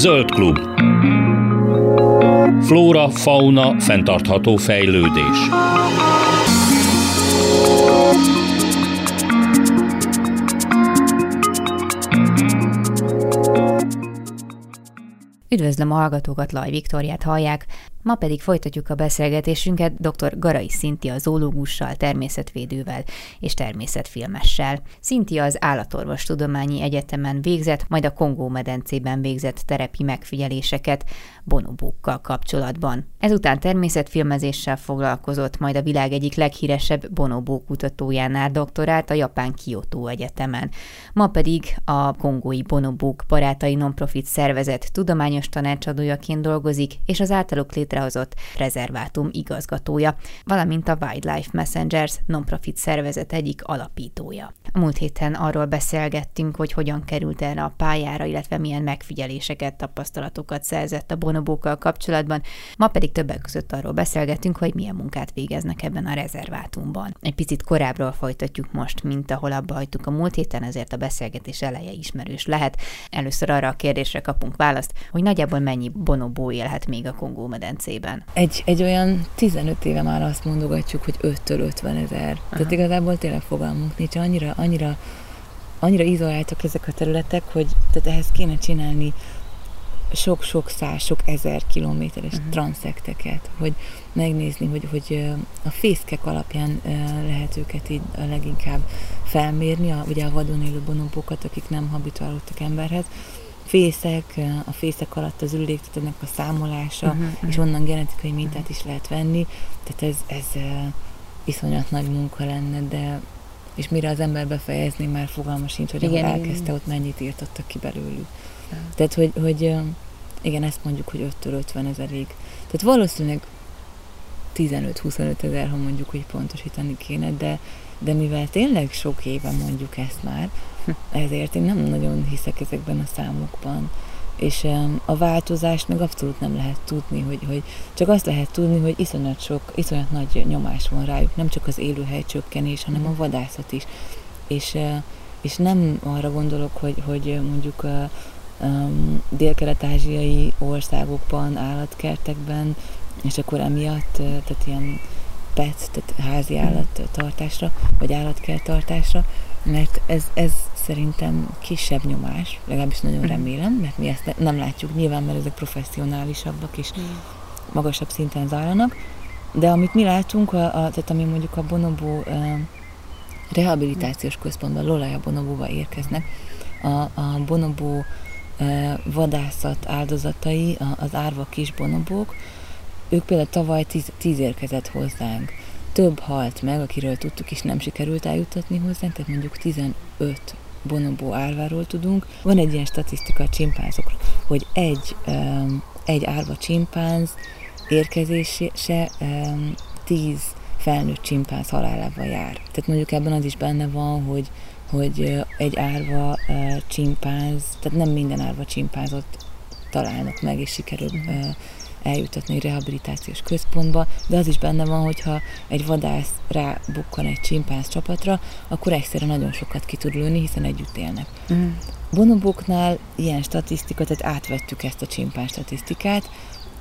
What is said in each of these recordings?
Zöld klub. Flóra, fauna, fenntartható fejlődés. Üdvözlöm a hallgatókat, Laj Viktoriát hallják, Ma pedig folytatjuk a beszélgetésünket dr. Garai Szinti a zoológussal, természetvédővel és természetfilmessel. Szinti az Állatorvostudományi Egyetemen végzett, majd a Kongó-medencében végzett terepi megfigyeléseket bonobókkal kapcsolatban. Ezután természetfilmezéssel foglalkozott, majd a világ egyik leghíresebb bonobó kutatójánál doktorált a Japán Kyoto Egyetemen. Ma pedig a kongói bonobók barátai nonprofit szervezet tudományos tanácsadójaként dolgozik, és az általuk létrehozott rezervátum igazgatója, valamint a Wildlife Messengers nonprofit szervezet egyik alapítója. A múlt héten arról beszélgettünk, hogy hogyan került erre a pályára, illetve milyen megfigyeléseket, tapasztalatokat szerzett a bonobókkal kapcsolatban. Ma pedig többek között arról beszélgettünk, hogy milyen munkát végeznek ebben a rezervátumban. Egy picit korábbról folytatjuk most, mint ahol abba hagytuk a múlt héten, ezért a beszélgetés eleje ismerős lehet. Először arra a kérdésre kapunk választ, hogy nagyjából mennyi bonobó élhet még a Kongó medencében. Egy, egy olyan 15 éve már azt mondogatjuk, hogy 5-től 50 ezer. Tehát igazából tényleg fogalmunk nincs. Annyira, annyira, annyira izoláltak ezek a területek, hogy tehát ehhez kéne csinálni sok-sok száz, sok ezer kilométeres uh-huh. transzekteket, hogy megnézni, hogy, hogy a fészkek alapján lehet őket így leginkább felmérni, a, ugye a vadon élő bonobókat, akik nem habituálódtak emberhez, fészek, a fészek alatt az ürüléktetetnek a számolása, uh-huh, uh-huh. és onnan genetikai mintát uh-huh. is lehet venni, tehát ez, ez iszonyat nagy munka lenne, de és mire az ember befejezni, már fogalma sincs, hogy igen, ahol elkezdte, igen. ott mennyit írtottak ki belőlük. Tehát, hogy, hogy igen, ezt mondjuk, hogy 5-től 50 ezerig. Tehát valószínűleg 15-25 ezer, ha mondjuk, hogy pontosítani kéne, de, de mivel tényleg sok éve mondjuk ezt már, ezért én nem nagyon hiszek ezekben a számokban. És a változást meg abszolút nem lehet tudni, hogy, hogy csak azt lehet tudni, hogy iszonyat sok, iszonyat nagy nyomás van rájuk, nem csak az élőhely csökkenés, hanem a vadászat is. És, és nem arra gondolok, hogy, hogy mondjuk a, dél-kelet-ázsiai országokban, állatkertekben, és akkor emiatt, tehát ilyen pet, tehát házi állattartásra, vagy állatkertartásra, mert ez, ez szerintem kisebb nyomás, legalábbis nagyon mhm. remélem, mert mi ezt nem látjuk nyilván, mert ezek professzionálisabbak és magasabb szinten zajlanak, de amit mi látunk, a, a, tehát ami mondjuk a Bonobo a rehabilitációs központban, Lolaja Bonobóba érkeznek, a, a Bonobo vadászat áldozatai, az árva kis bonobók, ők például tavaly tíz, tíz érkezett hozzánk. Több halt meg, akiről tudtuk, és nem sikerült eljutatni hozzánk, tehát mondjuk 15 bonobó árváról tudunk. Van egy ilyen statisztika a csimpánzokról, hogy egy, egy árva csimpánz érkezése 10 felnőtt csimpánz halálával jár. Tehát mondjuk ebben az is benne van, hogy hogy egy árva csimpánz, tehát nem minden árva csimpánzot találnak meg, és sikerül eljutatni egy rehabilitációs központba, de az is benne van, hogyha egy vadász rábukkan egy csimpánz csapatra, akkor egyszerre nagyon sokat ki tud lőni, hiszen együtt élnek. Mm. Bonoboknál ilyen statisztika, tehát átvettük ezt a csimpánz statisztikát,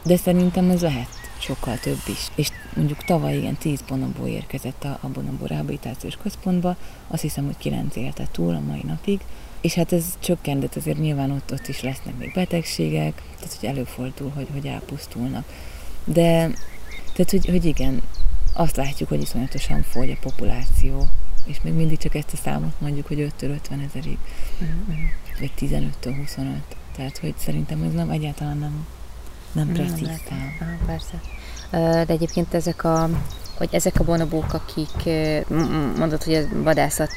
de szerintem ez lehet sokkal több is. És mondjuk tavaly ilyen 10 bonobó érkezett a, a bonobó rehabilitációs központba, azt hiszem, hogy 9 élte túl a mai napig, és hát ez csökkent, de azért nyilván ott, ott is lesznek még betegségek, tehát hogy előfordul, hogy, hogy elpusztulnak. De, tehát hogy, hogy igen, azt látjuk, hogy iszonyatosan fogy a populáció, és még mindig csak ezt a számot mondjuk, hogy 5-től 50 ezerig, mm-hmm. vagy 15-től 25. Tehát, hogy szerintem ez nem egyáltalán nem nem precíz nem persze. De egyébként ezek a, hogy ezek a bonobók, akik mondod, hogy a vadászat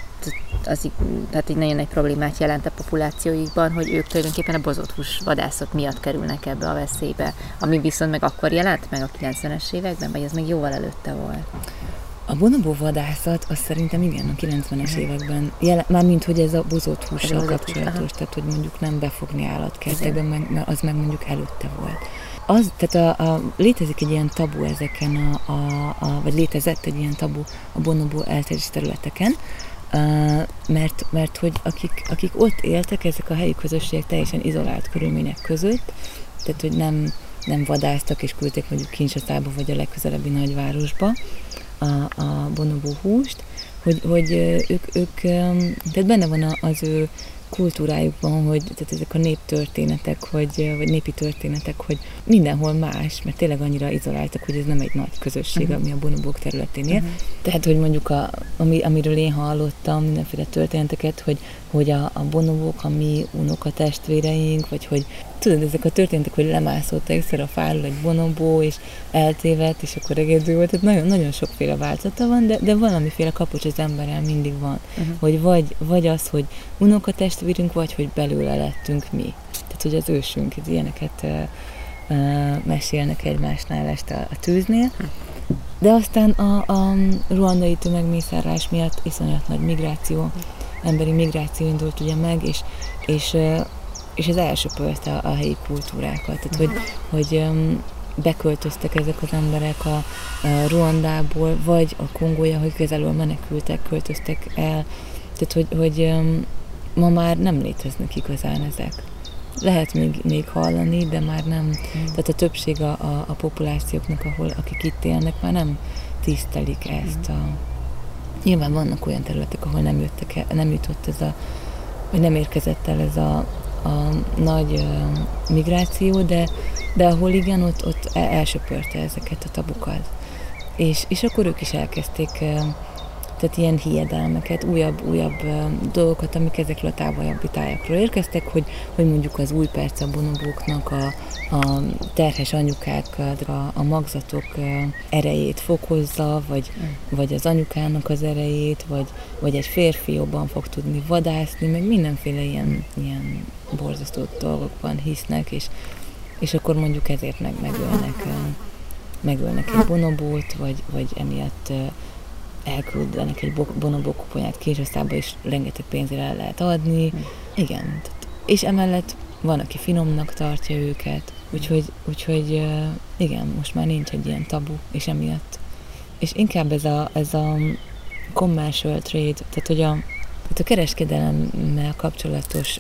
az tehát így nagyon nagy problémát jelent a populációikban, hogy ők tulajdonképpen a bozott hús vadászat miatt kerülnek ebbe a veszélybe, ami viszont meg akkor jelent meg a 90-es években, vagy ez még jóval előtte volt? A bonobó vadászat, az szerintem igen, a 90-es években, jelen, már mint hogy ez a bozott hússal kapcsolatos, tehát hogy mondjuk nem befogni állatkertekben, meg, az meg mondjuk előtte volt. Az, tehát a, a, létezik egy ilyen tabu ezeken, a, a, a, vagy létezett egy ilyen tabu a bonobó elterjedés területeken, mert, mert hogy akik, akik ott éltek, ezek a helyi közösségek teljesen izolált körülmények között, tehát hogy nem, nem vadáztak és küldték mondjuk Kinsaszába vagy a legközelebbi nagyvárosba a, a bonobó húst, hogy, hogy ők, ők, tehát benne van az ő kultúrájukban, hogy tehát ezek a néptörténetek, hogy, vagy népi történetek, hogy mindenhol más, mert tényleg annyira izoláltak, hogy ez nem egy nagy közösség, uh-huh. ami a bonobók területén él. Uh-huh. Tehát, hogy mondjuk, a, ami, amiről én hallottam mindenféle történeteket, hogy, hogy a, a bonobók a mi unokatestvéreink, vagy hogy tudod, ezek a történetek, hogy lemászott egyszer a fáról egy bonobó, és eltévedt, és akkor egyedül volt. Tehát nagyon, nagyon sokféle változata van, de, de valamiféle kapocs az emberrel mindig van. Uh-huh. Hogy vagy, vagy az, hogy unokatestvérünk, vagy hogy belőle lettünk mi. Tehát, hogy az ősünk, ez ilyeneket uh, uh, mesélnek egymásnál este a, a tűznél. De aztán a, a ruandai tömegmészárlás miatt iszonyat nagy migráció, emberi migráció indult ugye meg, és, és és ez elsöpölte a, a helyi kultúrákat. Tehát, hogy, hogy beköltöztek ezek az emberek a, a Ruandából, vagy a Kongója, hogy közelről menekültek, költöztek el. Tehát, hogy, hogy ma már nem léteznek igazán ezek. Lehet még, még hallani, de már nem. Tehát a többség a, a, a populációknak, ahol, akik itt élnek, már nem tisztelik ezt a... Nyilván vannak olyan területek, ahol nem, jöttek el, nem jutott ez a, vagy nem érkezett el ez a a nagy migráció, de, de ahol igen, ott, ott elsöpörte ezeket a tabukat. És, és akkor ők is elkezdték tehát ilyen hiedelmeket, újabb, újabb dolgokat, amik ezekről a távolabbi tájakról érkeztek, hogy, hogy mondjuk az új perc a bonobóknak a, a terhes anyukák a, a magzatok erejét fokozza, vagy, vagy az anyukának az erejét, vagy, vagy egy férfi jobban fog tudni vadászni, meg mindenféle ilyen, ilyen borzasztó dolgokban hisznek, és, és akkor mondjuk ezért meg megölnek, megölnek egy bonobót, vagy, vagy emiatt elküldenek egy bonobó kuponyát Kinshasa-ba, és rengeteg pénzére el lehet adni. Mm. Igen. Tehát, és emellett van, aki finomnak tartja őket, úgyhogy, úgyhogy igen, most már nincs egy ilyen tabu, és emiatt. És inkább ez a, ez a commercial trade, tehát hogy a, a kereskedelemmel kapcsolatos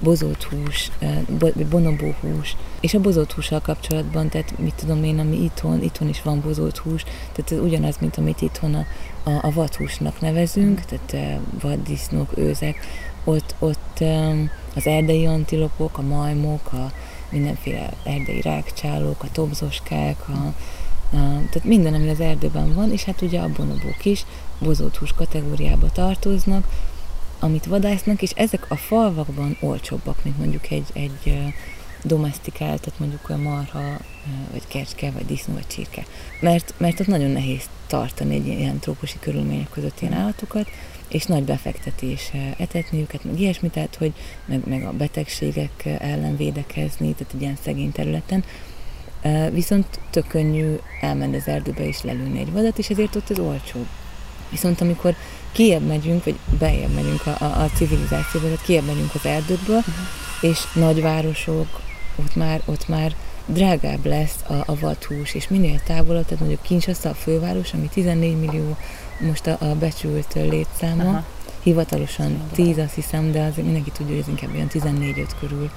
bozott hús, bonobó hús, és a bozott hússal kapcsolatban, tehát mit tudom én, ami itthon, itthon is van bozott hús, tehát ez ugyanaz, mint amit itthon a, a, a vadhúsnak nevezünk, tehát vaddisznók, őzek, ott, ott az erdei antilopok, a majmok, a mindenféle erdei rákcsálók, a tobzoskák, a, tehát minden, ami az erdőben van, és hát ugye a bonobók is bozott hús kategóriába tartoznak, amit vadásznak, és ezek a falvakban olcsóbbak, mint mondjuk egy, egy domestikált, tehát mondjuk a marha, vagy kecske, vagy disznó, vagy csirke. Mert, mert ott nagyon nehéz tartani egy ilyen trópusi körülmények között ilyen állatokat, és nagy befektetés etetni őket, meg ilyesmi, tehát hogy meg, meg a betegségek ellen védekezni, tehát egy ilyen szegény területen. Viszont tök könnyű elmenni az erdőbe és lelőni egy vadat, és ezért ott az olcsóbb. Viszont amikor kiebb megyünk, vagy bejebb megyünk a, a, a civilizációba, tehát kiebb megyünk az erdőkből, uh-huh. és nagyvárosok, ott már, ott már drágább lesz a, a vadhús, és minél távolabb, tehát mondjuk Kinshasa a főváros, ami 14 millió most a, a becsült létszáma, Aha. hivatalosan 10 azt hiszem, de azért mindenki tudja, hogy ez inkább olyan 14-5 körül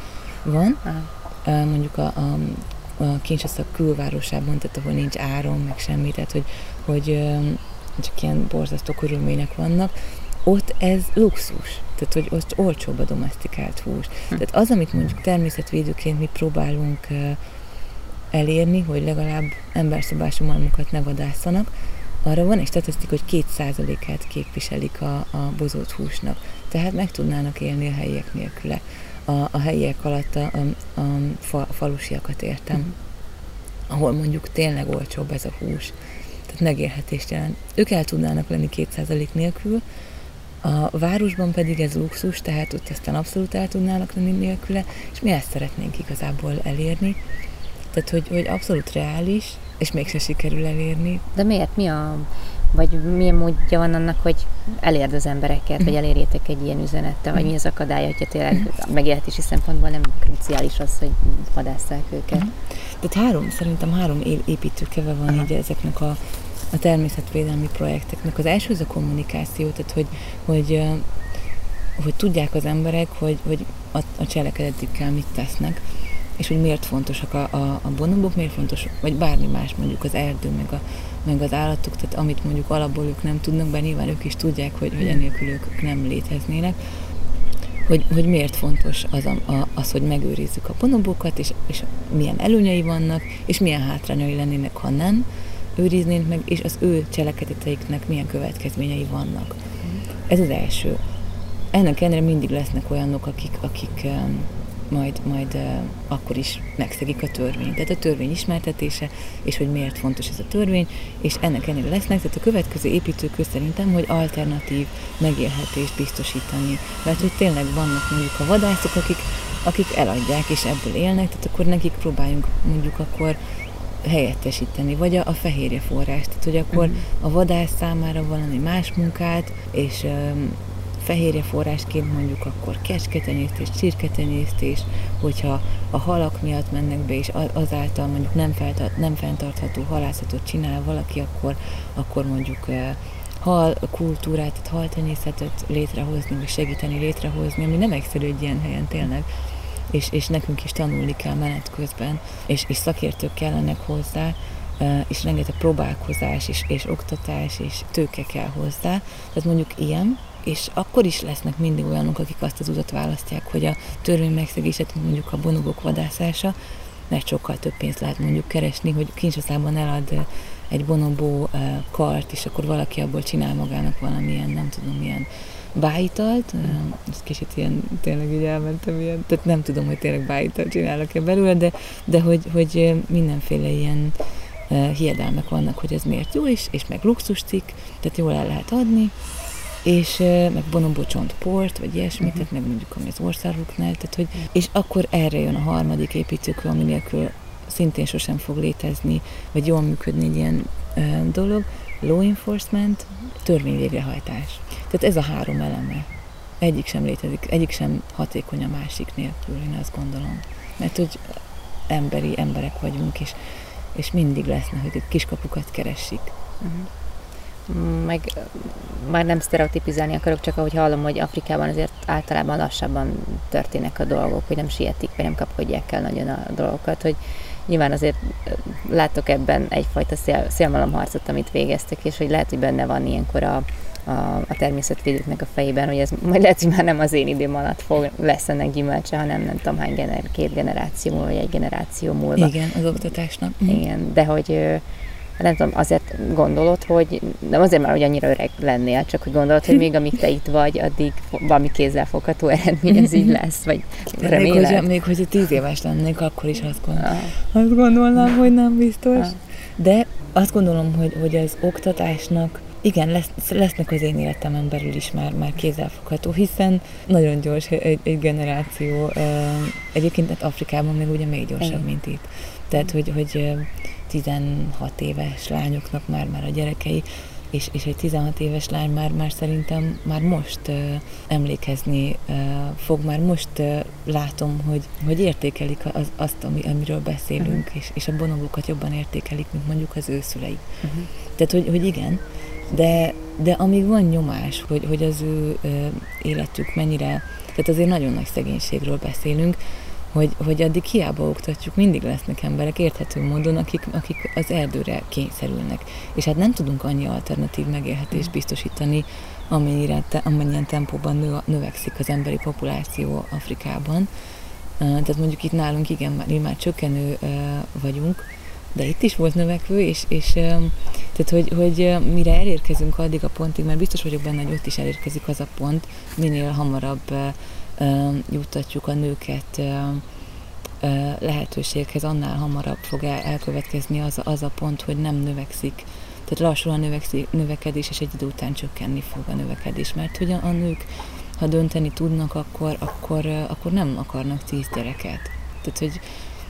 van. Aha. Mondjuk a, a, a Kinshasa külvárosában, tehát ahol nincs áram, meg semmi, tehát hogy, hogy csak ilyen borzasztó körülmények vannak, ott ez luxus. Tehát, hogy ott olcsóbb a domestikált hús. Hm. Tehát az, amit mondjuk természetvédőként mi próbálunk elérni, hogy legalább emberszabású malmokat ne vadászanak, arra van egy statisztika, hogy két százalékát képviselik a, a bozott húsnak. Tehát meg tudnának élni a helyiek nélküle. A, a helyiek alatt a, a, a, fa, falusiakat értem, uh-huh. ahol mondjuk tényleg olcsóbb ez a hús tehát megélhetést jelent. Ők el tudnának lenni 2% nélkül, a városban pedig ez luxus, tehát ott aztán abszolút el tudnának lenni nélküle, és mi ezt szeretnénk igazából elérni. Tehát, hogy, hogy abszolút reális, és mégse sikerül elérni. De miért? Mi a vagy milyen módja van annak, hogy elérd az embereket, vagy mhm. elérjétek egy ilyen üzenettel, vagy mi az akadály, hogyha tényleg mhm. megélhetési szempontból nem kruciális az, hogy vadásszák őket? Tehát három, szerintem három építőkeve van Aha. így ezeknek a a természetvédelmi projekteknek. Az első az a kommunikáció, tehát hogy, hogy, hogy tudják az emberek, hogy, hogy a, a cselekedetikkel mit tesznek, és hogy miért fontosak a, a, a bonobok, miért fontos, vagy bármi más, mondjuk az erdő, meg, a, meg az állatok, tehát amit mondjuk alapból ők nem tudnak, bár nyilván ők is tudják, hogy, hogy enélkül ők nem léteznének, hogy, hogy miért fontos az, a, az, hogy megőrizzük a bonobokat, és, és milyen előnyei vannak, és milyen hátrányai lennének, ha nem őriznénk meg, és az ő cselekedeteiknek milyen következményei vannak. Ez az első. Ennek ellenére mindig lesznek olyanok, akik, akik majd, majd akkor is megszegik a törvényt. Tehát a törvény ismertetése, és hogy miért fontos ez a törvény, és ennek ennél lesznek, tehát a következő építőkő szerintem, hogy alternatív megélhetést biztosítani. Mert hogy tényleg vannak mondjuk a vadászok, akik, akik eladják és ebből élnek, tehát akkor nekik próbáljunk mondjuk akkor helyettesíteni, vagy a, a fehérje forrást, tehát hogy akkor uh-huh. a vadász számára valami más munkát, és um, fehérje forrásként mondjuk akkor kecsketenyésztés, csirketenyésztés, hogyha a halak miatt mennek be, és azáltal mondjuk nem, feltart, nem fenntartható halászatot csinál valaki, akkor, akkor mondjuk hal kultúrát, tehát haltenyészetet létrehozni, vagy segíteni létrehozni, ami nem egyszerű egy ilyen helyen tényleg, és, és nekünk is tanulni kell menet közben, és, és szakértők kellenek hozzá, és rengeteg próbálkozás, és, és oktatás, és tőke kell hozzá. Tehát mondjuk ilyen, és akkor is lesznek mindig olyanok, akik azt az utat választják, hogy a törvény megszegéset, mondjuk a bonobok vadászása, mert sokkal több pénzt lehet mondjuk keresni, hogy Kincsaszában elad egy bonobó kart, és akkor valaki abból csinál magának valamilyen, nem tudom, milyen bájitalt, ez kicsit ilyen, tényleg így elmentem ilyen, tehát nem tudom, hogy tényleg bájitalt csinálok-e belőle, de, de hogy, hogy mindenféle ilyen hiedelmek vannak, hogy ez miért jó, és, és meg luxuscikk, tehát jól el lehet adni, és meg bonombocsont port, vagy ilyesmit, uh-huh. tehát meg mondjuk ami az országuknál, tehát hogy, és akkor erre jön a harmadik építőkő, ami nélkül szintén sosem fog létezni, vagy jól működni egy ilyen uh, dolog, law enforcement, törvényvégrehajtás. Tehát ez a három eleme. Egyik sem létezik, egyik sem hatékony a másik nélkül, én azt gondolom. Mert hogy emberi emberek vagyunk, és, és mindig lesznek, hogy kiskapukat keresik. Uh-huh meg már nem sztereotipizálni akarok, csak ahogy hallom, hogy Afrikában azért általában lassabban történnek a dolgok, hogy nem sietik, vagy nem kapkodják el nagyon a dolgokat, hogy nyilván azért látok ebben egyfajta szél, szélmalomharcot, amit végeztek, és hogy lehet, hogy benne van ilyenkor a, a, a természetvédőknek a fejében, hogy ez majd lehet, hogy már nem az én időm alatt fog, lesz ennek gyümölcse, hanem nem tudom hány gener, két generáció múlva, vagy egy generáció múlva. Igen, az oktatásnak. Igen, de hogy nem tudom, azért gondolod, hogy nem azért már, hogy annyira öreg lennél, csak hogy gondolod, hogy még amíg te itt vagy, addig valami kézzelfogható eredmény ez így lesz, vagy reméled? Még, hogy, még hogyha tíz éves lennék, akkor is azt, gondol, ah. azt gondolnám, hogy nem biztos. Ah. De azt gondolom, hogy, hogy az oktatásnak igen, lesz, lesznek az én életemen belül is már, már kézzelfogható, hiszen nagyon gyors egy, egy generáció. Egyébként hát Afrikában még ugye még gyorsabb, igen. mint itt. Tehát, hogy, hogy 16 éves lányoknak már, már a gyerekei, és, és egy 16 éves lány már, már szerintem már most uh, emlékezni uh, fog, már most uh, látom, hogy, hogy értékelik az, azt, ami, amiről beszélünk, uh-huh. és, és a bonobókat jobban értékelik, mint mondjuk az ő szüleik. Uh-huh. Tehát, hogy, hogy igen, de, de amíg van nyomás, hogy, hogy az ő életük mennyire, tehát azért nagyon nagy szegénységről beszélünk, hogy, hogy addig hiába oktatjuk, mindig lesznek emberek érthető módon, akik, akik az erdőre kényszerülnek. És hát nem tudunk annyi alternatív megélhetést biztosítani, amennyire, te, amennyien tempóban nő, növekszik az emberi populáció Afrikában. Tehát mondjuk itt nálunk igen, már, már csökkenő vagyunk, de itt is volt növekvő, és, és tehát, hogy, hogy mire elérkezünk addig a pontig, mert biztos vagyok benne, hogy ott is elérkezik az a pont, minél hamarabb juttatjuk a nőket lehetőséghez, annál hamarabb fog el, elkövetkezni az, az a pont, hogy nem növekszik. Tehát lassan a növekedés, és egy idő után csökkenni fog a növekedés, mert hogy a, a nők, ha dönteni tudnak, akkor, akkor, akkor nem akarnak tíz gyereket. Tehát, hogy,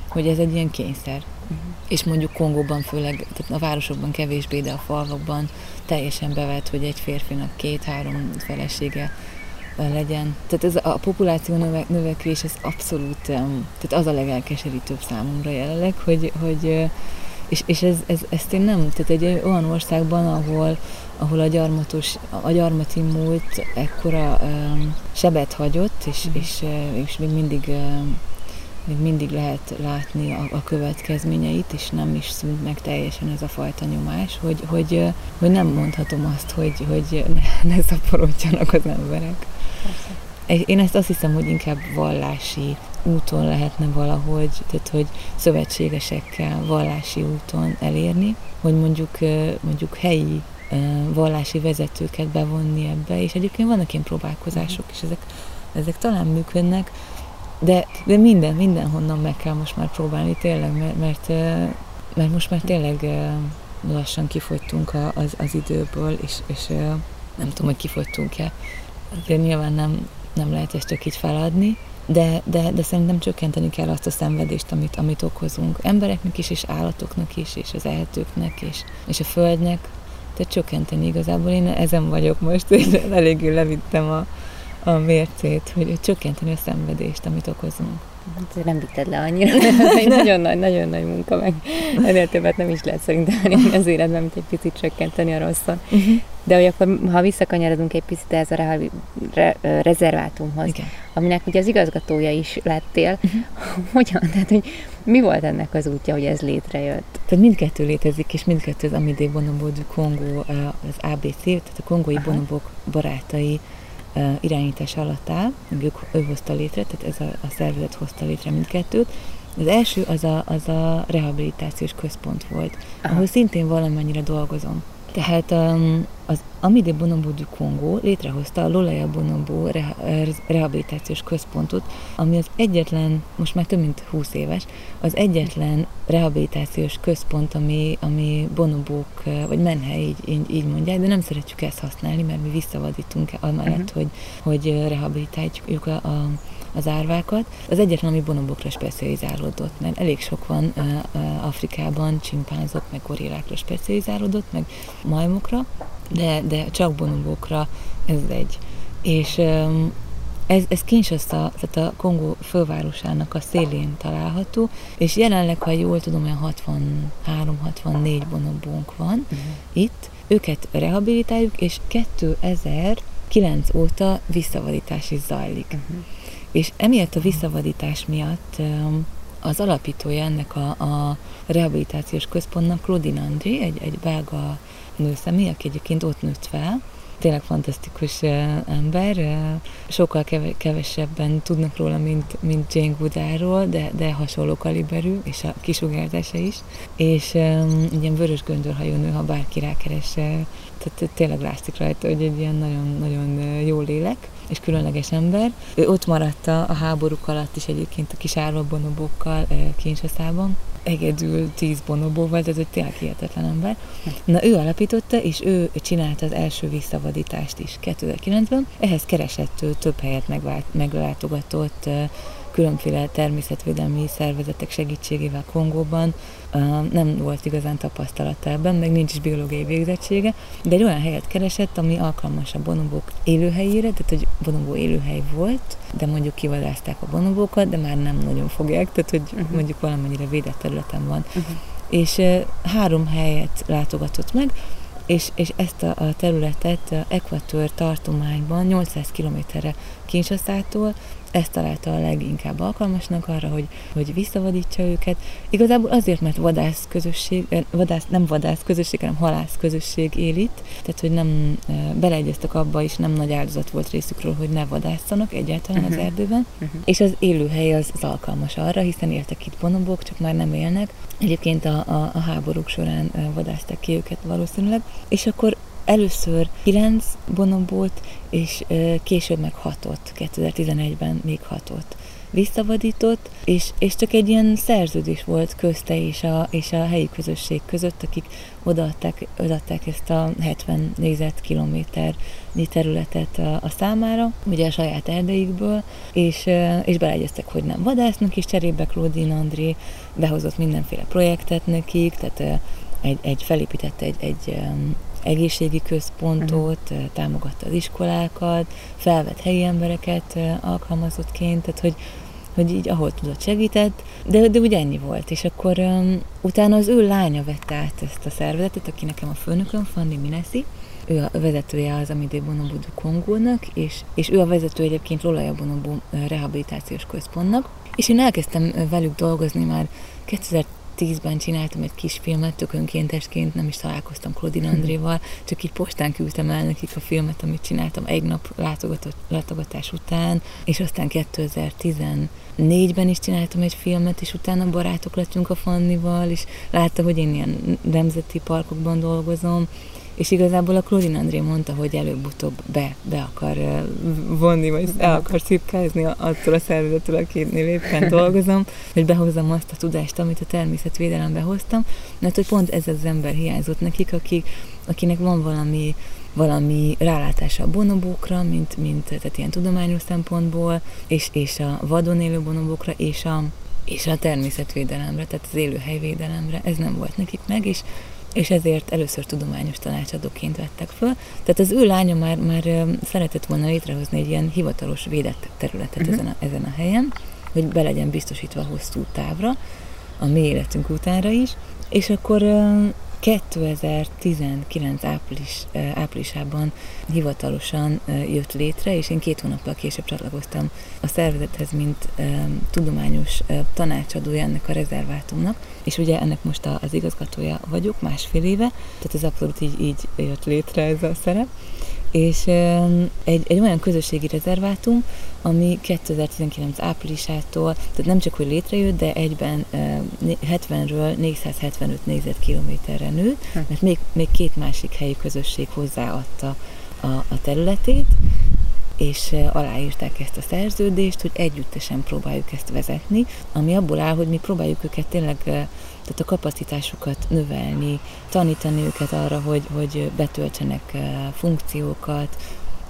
hogy ez egy ilyen kényszer. És mondjuk Kongóban főleg, tehát a városokban kevésbé, de a falvakban teljesen bevet, hogy egy férfinak két-három felesége legyen. Tehát ez a populáció növe, növekvés, ez abszolút, tehát az a legelkeserítőbb számomra jelenleg, hogy, hogy És, és ez, ez, ezt én nem, tehát egy olyan országban, ahol, ahol a, gyarmatos, a gyarmati múlt ekkora um, sebet hagyott, és, mm. és, és még mindig um, még mindig lehet látni a, a következményeit, és nem is szűnt meg teljesen ez a fajta nyomás, hogy, hogy, hogy nem mondhatom azt, hogy, hogy ne, ne szaporodjanak az emberek. Persze. Én ezt azt hiszem, hogy inkább vallási úton lehetne valahogy, tehát hogy szövetségesekkel vallási úton elérni, hogy mondjuk, mondjuk helyi vallási vezetőket bevonni ebbe, és egyébként vannak ilyen próbálkozások, és ezek, ezek talán működnek, de, de minden, mindenhonnan meg kell most már próbálni tényleg, mert, mert, mert most már tényleg lassan kifogytunk az, az időből, és, és nem tudom, hogy kifogytunk-e. Azért nyilván nem, nem lehet ezt csak így feladni, de, de, de szerintem csökkenteni kell azt a szenvedést, amit, amit okozunk. Embereknek is, és állatoknak is, és az ehetőknek, és, és a földnek. Tehát csökkenteni igazából. Én ezen vagyok most, és eléggé levittem a, a mércét, hogy csökkenteni a szenvedést, amit okozunk. Hát nem vitted le annyira. Egy nagyon nagy, nagyon nagy munka, meg ennél többet nem is lehet szerintem az életben, mint egy picit csökkenteni a rosszat. Uh-huh. De hogy akkor, ha visszakanyarodunk egy picit ez a re- re- rezervátumhoz, Igen. aminek ugye az igazgatója is lettél, uh-huh. hogyan? Tehát, hogy mi volt ennek az útja, hogy ez létrejött? Tehát mindkettő létezik, és mindkettő az Amidé Bonobo du az ABC, tehát a kongói Aha. bonobok barátai irányítás alatt áll, ők, ő hozta létre, tehát ez a, a szervezet hozta létre mindkettőt. Az első az a, az a rehabilitációs központ volt, Aha. ahol szintén valamennyire dolgozom. Tehát um, az Amide Bonobo du Congo létrehozta a Lolaya Bonobo rehabilitációs központot, ami az egyetlen, most már több mint 20 éves, az egyetlen rehabilitációs központ, ami, ami bonobók, vagy menhely, így, így, így mondják, de nem szeretjük ezt használni, mert mi visszavadítunk amellett, uh-huh. hogy, hogy rehabilitáljuk a, a az árvákat. Az egyetlen, ami bonobokra specializálódott, mert elég sok van Afrikában, csimpánzok, meg gorillákra specializálódott, meg majmokra, de, de csak bonobokra ez egy. És ez, ez Kinshasa, tehát a Kongó fővárosának a szélén található, és jelenleg, ha jól tudom, olyan 63-64 bonobónk van uh-huh. itt. Őket rehabilitáljuk, és 2009 óta visszavadítás is zajlik. Uh-huh. És emiatt a visszavadítás miatt az alapítója ennek a, a rehabilitációs központnak Claudine André, egy, egy belga nőszemély, aki egyébként ott nőtt fel, tényleg fantasztikus ember, sokkal kevesebben tudnak róla, mint, mint Jane Goodáról, de, de hasonló kaliberű, és a kisugárzása is, és um, ilyen vörös göndörhajú nő, ha bárki rákeres, tehát tényleg látszik rajta, hogy egy ilyen nagyon-nagyon jó lélek, és különleges ember. Ő ott maradt a háborúk alatt is egyébként a kis árvabonobokkal Kinshasa-ban, egyedül tíz bonobóval, tehát hogy tényleg hihetetlen ember. Na ő alapította, és ő csinálta az első visszavadítást is 2009-ben. Ehhez keresett több helyet megvált, meglátogatott, különféle természetvédelmi szervezetek segítségével Kongóban. Nem volt igazán tapasztalata ebben, meg nincs is biológiai végzettsége, de egy olyan helyet keresett, ami alkalmas a bonobók élőhelyére, tehát hogy bonobó élőhely volt, de mondjuk kivadázták a bonobókat, de már nem nagyon fogják, tehát hogy uh-huh. mondjuk valamennyire védett területen van. Uh-huh. És három helyet látogatott meg, és, és ezt a, a területet Ekvator tartományban 800 kilométerre Kinshasa-tól ezt találta a leginkább alkalmasnak arra, hogy, hogy visszavadítsa őket. Igazából azért, mert vadász közösség, eh, vadász, nem vadász közösség, hanem halász közösség él itt, tehát hogy nem e, beleegyeztek abba, és nem nagy áldozat volt részükről, hogy ne vadászanak egyáltalán uh-huh. az erdőben. Uh-huh. És az élőhely az, az alkalmas arra, hiszen éltek itt bonobok, csak már nem élnek. Egyébként a, a, a háborúk során eh, vadázták ki őket valószínűleg. És akkor Először 9 bonobót, és később meg 6-ot, 2011-ben még 6-ot visszavadított, és, és csak egy ilyen szerződés volt közte és a, és a helyi közösség között, akik odaadták, odaadták ezt a 70 négyzetkilométernyi területet a, a számára, ugye a saját erdeikből, és, és beleegyeztek, hogy nem vadásznak, és cserébe Claudine André behozott mindenféle projektet nekik, tehát egy, egy felépítette egy, egy egészségi központot, uh-huh. támogatta az iskolákat, felvett helyi embereket alkalmazottként, tehát hogy hogy így ahol tudott segített, de, de úgy ennyi volt. És akkor um, utána az ő lánya vette át ezt a szervezetet, aki nekem a főnököm, Fanni Minesi, ő a vezetője az Amidé Bonobo du Kongónak, és, és ő a vezető egyébként Lolaja Bonobo rehabilitációs központnak, és én elkezdtem velük dolgozni már 2000 2010-ben csináltam egy kis filmet, tök önkéntesként, nem is találkoztam Claudine mhm. Andréval, csak így postán küldtem el nekik a filmet, amit csináltam egy nap látogatás után, és aztán 2014-ben is csináltam egy filmet, és utána barátok lettünk a Fannival, és látta, hogy én ilyen nemzeti parkokban dolgozom, és igazából a Claudine André mondta, hogy előbb-utóbb be, be akar vonni, vagy el akar szipkázni attól a szervezettől, akinél éppen dolgozom, hogy behozzam azt a tudást, amit a természetvédelembe hoztam, mert hogy pont ez az ember hiányzott nekik, akik, akinek van valami valami rálátása a bonobókra, mint, mint tehát ilyen tudományos szempontból, és, és a vadon élő bonobókra, és a, és a természetvédelemre, tehát az élőhelyvédelemre. Ez nem volt nekik meg, és és ezért először tudományos tanácsadóként vettek föl. Tehát az ő lánya már, már szeretett volna létrehozni egy ilyen hivatalos védett területet uh-huh. ezen, a, ezen a helyen, hogy be legyen biztosítva hosszú távra, a mi életünk utánra is, és akkor 2019 április, áprilisában hivatalosan jött létre, és én két hónappal később csatlakoztam a szervezethez, mint tudományos tanácsadója ennek a rezervátumnak, és ugye ennek most az igazgatója vagyok másfél éve, tehát ez abszolút így, így jött létre ez a szerep, és egy, egy olyan közösségi rezervátum, ami 2019 áprilisától, tehát nem csak hogy létrejött, de egyben 70-ről 475 négyzetkilométerre nőtt, hm. mert még, még két másik helyi közösség hozzáadta a, a területét, és aláírták ezt a szerződést, hogy együttesen próbáljuk ezt vezetni, ami abból áll, hogy mi próbáljuk őket tényleg, tehát a kapacitásukat növelni, tanítani őket arra, hogy, hogy betöltsenek funkciókat,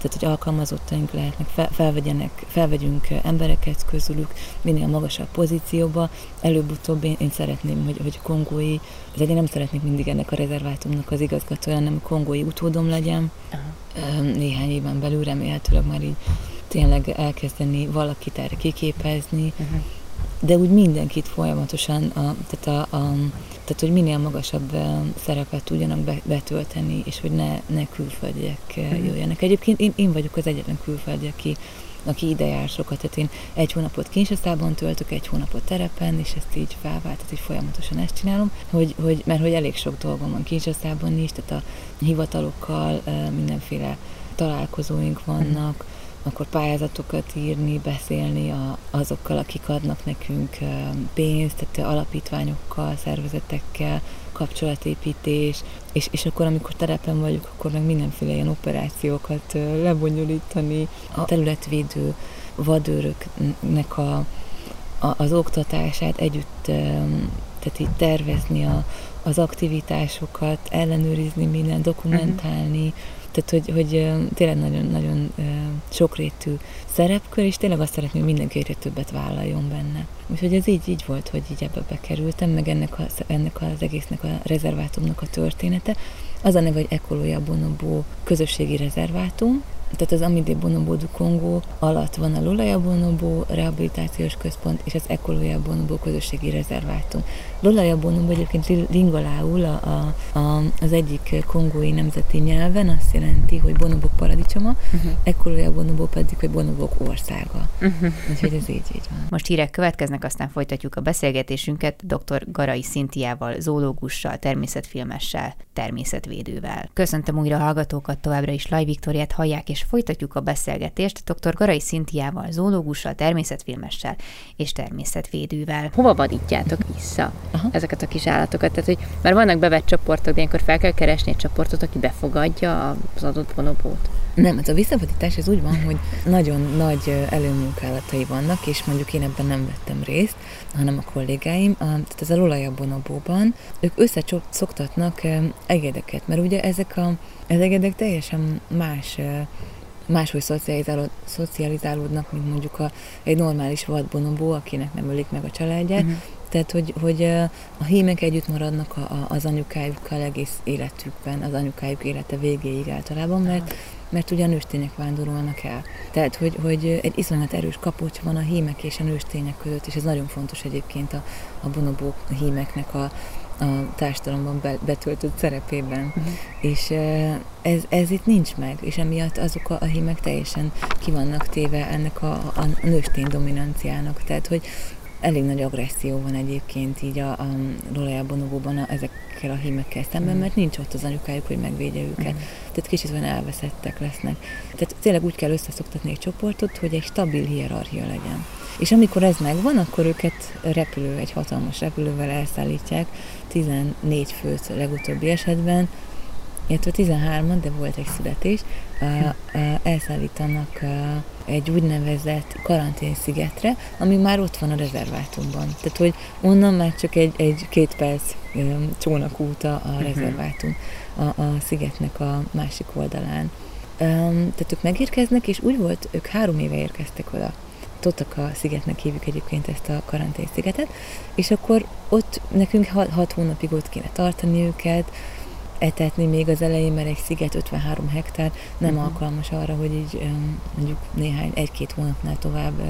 tehát hogy alkalmazottaink lehetnek, fel, felvegyenek, felvegyünk embereket közülük minél magasabb pozícióba. Előbb-utóbb én, én szeretném, hogy, hogy kongói, de én nem szeretnék mindig ennek a rezervátumnak az igazgatója, hanem kongói utódom legyen. Aha. Néhány éven belül remélhetőleg már így tényleg elkezdeni valakit erre kiképezni, uh-huh. De úgy mindenkit folyamatosan, a, tehát a, a tehát, hogy minél magasabb szerepet tudjanak betölteni, és hogy ne, ne külföldiek mm. jöjjenek. Egyébként én, én vagyok az egyetlen külföldi, aki, aki ide jár sokat. Tehát én egy hónapot Kinshasa-ban töltök, egy hónapot terepen, és ezt így felvált, tehát így folyamatosan ezt csinálom, hogy, hogy, mert hogy elég sok dolgom van kinshasa is, tehát a hivatalokkal mindenféle találkozóink vannak, mm akkor pályázatokat írni, beszélni a, azokkal, akik adnak nekünk pénzt, tehát alapítványokkal, szervezetekkel, kapcsolatépítés, és, és akkor, amikor terepen vagyok, akkor meg mindenféle ilyen operációkat lebonyolítani, a területvédő vadőröknek a, a, az oktatását együtt, tehát így tervezni a, az aktivitásokat, ellenőrizni minden, dokumentálni, uh-huh tehát, hogy, hogy tényleg nagyon-nagyon sokrétű szerepkör, és tényleg azt szeretném, hogy mindenki egyre többet vállaljon benne. Úgyhogy ez így, így volt, hogy így ebbe bekerültem, meg ennek, a, ennek az egésznek a rezervátumnak a története. Az a neve, hogy Ekoloja Bonobo közösségi rezervátum, tehát az Amidé Bonobo du Congo alatt van a Lolaja Bonobo rehabilitációs központ és az Ekoloja Bonobo közösségi rezervátum. Lolaja Bonobo egyébként lingalául a, a, a, az egyik kongói nemzeti nyelven azt jelenti, hogy bonobok paradicsoma, uh-huh. Ekoloja Bonobo pedig, hogy bonobok országa. Uh-huh. Úgyhogy ez így, így van. Most hírek következnek, aztán folytatjuk a beszélgetésünket dr. Garai Szintiával, zoológussal, természetfilmessel, természetvédővel. Köszöntöm újra a hallgatókat, továbbra is Laj Viktoriát hallják, és folytatjuk a beszélgetést dr. Garai Szintiával, zoológussal, természetfilmessel és természetvédővel. Hova vadítjátok vissza Aha. ezeket a kis állatokat? Tehát, hogy már vannak bevett csoportok, de ilyenkor fel kell keresni egy csoportot, aki befogadja az adott bonobót. Nem, ez a visszavadítás ez úgy van, hogy nagyon nagy előmunkálatai vannak, és mondjuk én ebben nem vettem részt, hanem a kollégáim. A, tehát ez a Lolaja bonobóban, ők összeszoktatnak egedeket, mert ugye ezek a, az egedek teljesen más máshogy szocializálód, szocializálódnak, mint mondjuk a, egy normális vadbonobó, akinek nem ölik meg a családját. Uh-huh. Tehát, hogy, hogy a hímek együtt maradnak a, a, az anyukájukkal egész életükben, az anyukájuk élete végéig általában, mert mert ugye a nőstények vándorolnak el. Tehát, hogy, hogy egy iszonyat erős kapocs van a hímek és a nőstények között, és ez nagyon fontos egyébként a, a bonobó hímeknek a, a társadalomban betöltött szerepében. Uh-huh. És ez, ez itt nincs meg, és emiatt azok a, a hímek teljesen ki vannak téve ennek a, a nőstény dominanciának. Tehát, hogy elég nagy agresszió van egyébként így a, a Lolaja Bonogóban a, ezekkel a hímekkel szemben, mm. mert nincs ott az anyukájuk, hogy megvédje őket. Mm. Tehát kicsit olyan elveszettek lesznek. Tehát tényleg úgy kell összeszoktatni egy csoportot, hogy egy stabil hierarchia legyen. És amikor ez megvan, akkor őket repülő, egy hatalmas repülővel elszállítják, 14 főt legutóbbi esetben, illetve 13 de volt egy születés, elszállítanak egy úgynevezett karanténszigetre, ami már ott van a rezervátumban. Tehát, hogy onnan már csak egy, egy két perc csónakút a uh-huh. rezervátum a, a szigetnek a másik oldalán. Tehát ők megérkeznek, és úgy volt, ők három éve érkeztek oda. Totaka szigetnek hívjuk egyébként ezt a karantén szigetet, és akkor ott nekünk hat, hat hónapig ott kéne tartani őket, etetni még az elején, mert egy sziget 53 hektár nem uh-huh. alkalmas arra, hogy így mondjuk néhány, egy-két hónapnál tovább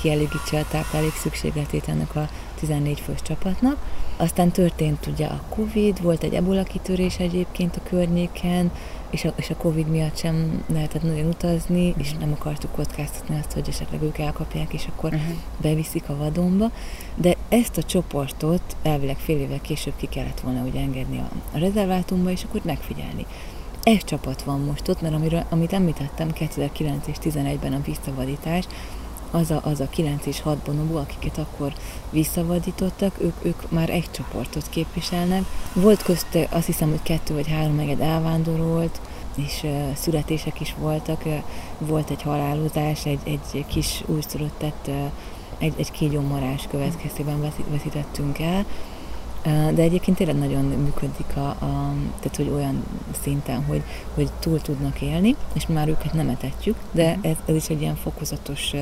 kielégítse a táplálék szükségletét ennek a 14 fős csapatnak. Aztán történt ugye a Covid, volt egy ebola kitörés egyébként a környéken, és a, és a Covid miatt sem lehetett nagyon utazni, uh-huh. és nem akartuk kockáztatni azt, hogy esetleg ők elkapják, és akkor uh-huh. beviszik a vadonba. De ezt a csoportot elvileg fél évvel később ki kellett volna ugye engedni a, a rezervátumba, és akkor megfigyelni. Egy csapat van most ott, mert amiről, amit említettem 2009 és 2011-ben a visszavadítás, az a, az a 9 és 6 bonobó, akiket akkor visszavadítottak, ők, ők már egy csoportot képviselnek. Volt közte azt hiszem, hogy kettő vagy három meged elvándorolt, és uh, születések is voltak. Uh, volt egy halálozás, egy, egy kis újszorot tett, uh, egy, egy kígyómarás következtében veszítettünk el. De egyébként tényleg nagyon működik, a, a, tehát hogy olyan szinten, hogy, hogy túl tudnak élni, és már őket nem etetjük, de mhm. ez, ez is egy ilyen fokozatos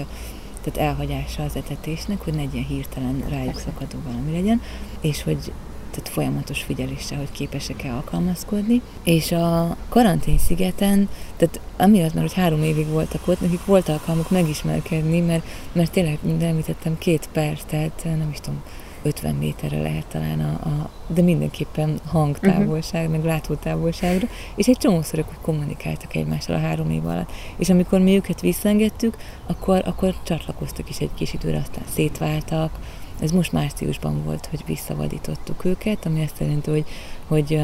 tehát elhagyása az etetésnek, hogy ne egy ilyen hirtelen rájuk szakadó valami legyen, és hogy tehát folyamatos figyelésre, hogy képesek-e alkalmazkodni. És a karantén szigeten, tehát amiatt, mert hogy három évig voltak ott, nekik volt alkalmuk megismerkedni, mert, mert tényleg, mint említettem, két perc, tehát nem is tudom, 50 méterre lehet talán, a, a, de mindenképpen hangtávolság, uh-huh. meg látótávolságra, és egy csomószor hogy kommunikáltak egymással a három év alatt. És amikor mi őket visszaengedtük, akkor, akkor csatlakoztak is egy kis időre, aztán szétváltak, ez most márciusban volt, hogy visszavadítottuk őket, ami azt jelenti, hogy, hogy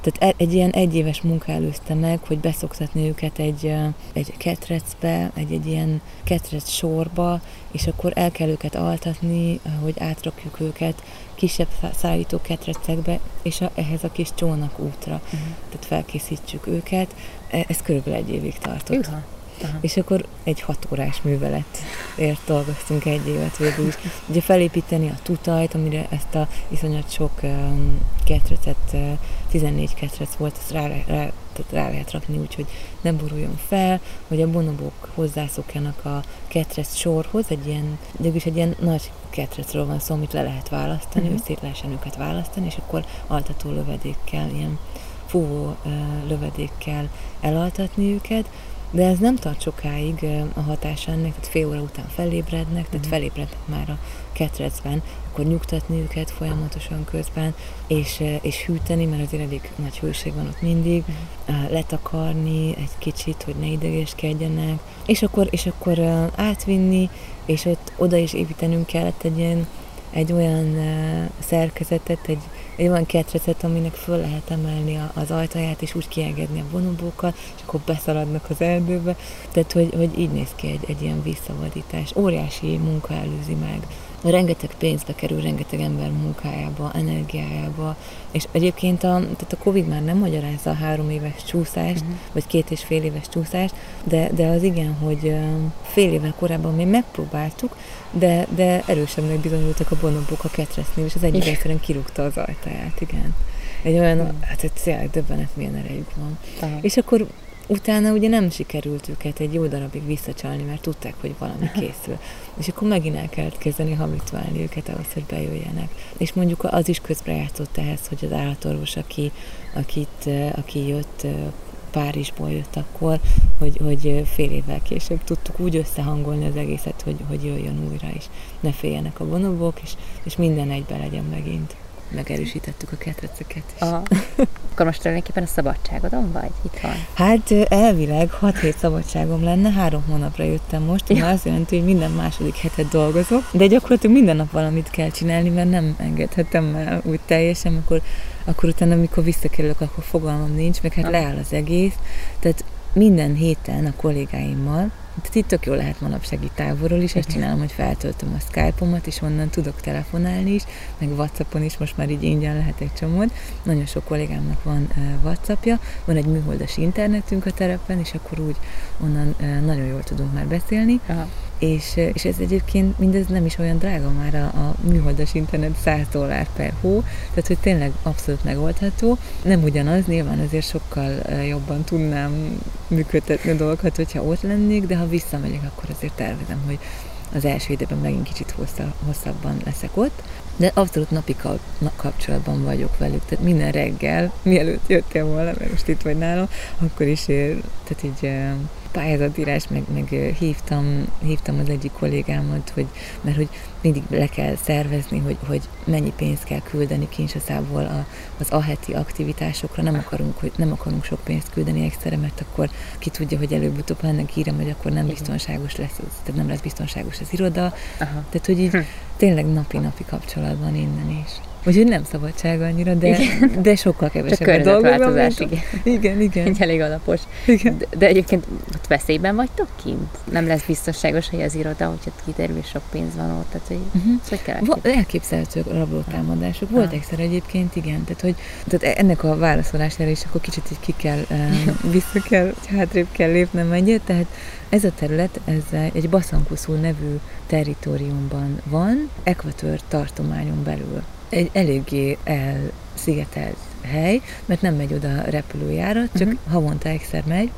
tehát e, egy ilyen egyéves munka előzte meg, hogy beszoktatni őket egy, egy ketrecbe, egy, egy ilyen ketrec sorba, és akkor el kell őket altatni, hogy átrakjuk őket kisebb szállító ketrecekbe, és a, ehhez a kis csónak útra. Uh-huh. Tehát felkészítjük őket. E, ez körülbelül egy évig tartott. Uh-huh. Aha. És akkor egy hat órás műveletért dolgoztunk egy évet végül is. Ugye felépíteni a tutajt, amire ezt a iszonyat sok um, ketrecet, uh, 14 ketrec volt, ezt rá, rá, tehát rá lehet rakni úgy, hogy nem boruljon fel, hogy a bonobok hozzászokjanak a ketrec sorhoz, egy ilyen, de is egy ilyen nagy ketrecről van szó, amit le lehet választani, uh-huh. hogy szét lehessen őket választani, és akkor altató lövedékkel, ilyen fúvó uh, lövedékkel elaltatni őket, de ez nem tart sokáig a hatása ennek, tehát fél óra után felébrednek, tehát mm. felébrednek már a ketrecben, akkor nyugtatni őket folyamatosan közben, és, és hűteni, mert azért elég nagy hőség van ott mindig, mm. letakarni egy kicsit, hogy ne idegeskedjenek, és akkor, és akkor átvinni, és ott oda is építenünk kellett egy ilyen egy olyan szerkezetet, egy, egy olyan ketrecet, aminek föl lehet emelni az ajtaját, és úgy kiengedni a bonobókat, és akkor beszaladnak az erdőbe. Tehát, hogy, hogy így néz ki egy, egy ilyen visszavadítás. Óriási munka előzi meg rengeteg pénzbe kerül, rengeteg ember munkájába, energiájába, és egyébként a, tehát a Covid már nem magyarázza a három éves csúszást, uh-huh. vagy két és fél éves csúszást, de, de az igen, hogy fél évvel korábban még megpróbáltuk, de, de erősebbnek bizonyultak a bonobok a ketresznél, és az egyik egyszerűen kirúgta az ajtaját, igen. Egy olyan, uh-huh. hát tényleg döbbenet milyen erejük van. Uh-huh. És akkor utána ugye nem sikerült őket egy jó darabig visszacsalni, mert tudták, hogy valami készül. És akkor megint el kellett kezdeni habituálni őket ahhoz, hogy bejöjjenek. És mondjuk az is közbejátszott ehhez, hogy az állatorvos, aki, akit, aki jött Párizsból jött akkor, hogy, hogy fél évvel később tudtuk úgy összehangolni az egészet, hogy, hogy jöjjön újra is. Ne féljenek a bonobok, és, és minden egybe legyen megint megerősítettük a ketreceket is. Aha. Akkor most tulajdonképpen a szabadságodon vagy? Itt van? Hát elvileg 6 hét szabadságom lenne, három hónapra jöttem most, ja. azt jelenti, hogy minden második hetet dolgozok, de gyakorlatilag minden nap valamit kell csinálni, mert nem engedhetem el úgy teljesen, akkor, akkor utána, amikor visszakerülök, akkor fogalmam nincs, meg hát leáll az egész. Tehát minden héten a kollégáimmal tehát itt tök jó lehet manapság itt távolról is, ezt csinálom, hogy feltöltöm a Skype-omat, és onnan tudok telefonálni is, meg Whatsappon is, most már így ingyen lehet egy csomót. Nagyon sok kollégámnak van Whatsappja, van egy műholdas internetünk a terepen, és akkor úgy onnan nagyon jól tudunk már beszélni. Aha és, és ez egyébként mindez nem is olyan drága már a, a műholdas internet 100 dollár per hó, tehát hogy tényleg abszolút megoldható. Nem ugyanaz, nyilván azért sokkal jobban tudnám működtetni dolgokat, hogyha ott lennék, de ha visszamegyek, akkor azért tervezem, hogy az első időben megint kicsit hosszabban leszek ott, de abszolút napi kapcsolatban vagyok velük, tehát minden reggel, mielőtt jöttél volna, mert most itt vagy nálam, akkor is, tehát így pályázatírás, meg, meg hívtam, hívtam az egyik kollégámat, hogy, mert hogy mindig le kell szervezni, hogy, hogy mennyi pénzt kell küldeni kinsaszából a, az aheti aktivitásokra. Nem akarunk, hogy nem akarunk sok pénzt küldeni egyszerre, mert akkor ki tudja, hogy előbb-utóbb, ennek írem, hogy akkor nem biztonságos lesz, tehát nem lesz biztonságos az iroda. Aha. Tehát, hogy így hm. tényleg napi-napi kapcsolatban innen is. Úgyhogy nem szabadság annyira, de, de sokkal kevesebb a dolgok. igen. Igen, igen. Egy elég alapos. Igen. De, de egyébként ott veszélyben vagytok kint? Nem lesz biztonságos hely az iroda, hogyha kiderül, és sok pénz van ott. Tehát, hogy, uh-huh. hogy kell Va- elképzelhető rablótámadások. Volt egyszer egyébként, igen. Tehát, hogy tehát ennek a válaszolására is akkor kicsit így ki kell, um, vissza kell, hátrébb kell lépnem egyet. Tehát ez a terület, ez egy Baszankuszul nevű teritoriumban van, Ekvator tartományon belül egy eléggé elszigetelt hely, mert nem megy oda repülőjárat, csak uh-huh. havonta egyszer megy,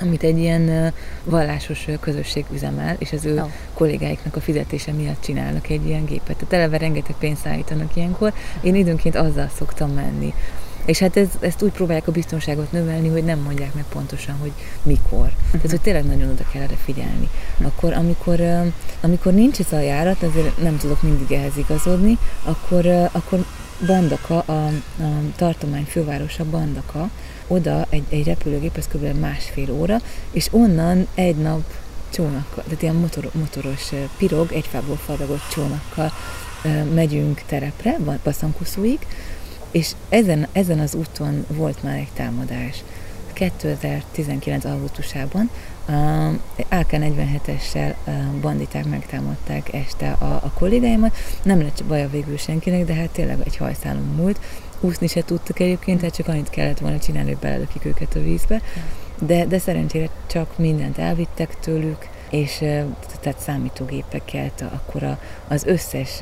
amit egy ilyen vallásos közösség üzemel, és az ő oh. kollégáiknak a fizetése miatt csinálnak egy ilyen gépet. Tehát eleve rengeteg pénzt szállítanak ilyenkor. Én időnként azzal szoktam menni. És hát ez, ezt úgy próbálják a biztonságot növelni, hogy nem mondják meg pontosan, hogy mikor. Uh-huh. Tehát, hogy tényleg nagyon oda kell erre figyelni. Akkor, amikor, amikor nincs ez a járat, azért nem tudok mindig ehhez igazodni, akkor, akkor Bandaka, a, a tartomány fővárosa Bandaka, oda egy, egy repülőgép, ez kb. másfél óra, és onnan egy nap csónakkal, tehát ilyen motor, motoros pirog, egy fából faragott csónakkal megyünk terepre, Baszankuszúig, és ezen, ezen az úton volt már egy támadás. 2019. augusztusában uh, AK-47-essel uh, banditák megtámadták este a, a kollégáimat. Nem lett baja végül senkinek, de hát tényleg egy hajszálon múlt. Úszni se tudtak egyébként, tehát csak annyit kellett volna csinálni, hogy belelökik őket a vízbe. De, de szerencsére csak mindent elvittek tőlük, és tehát számítógépeket, akkor a, az összes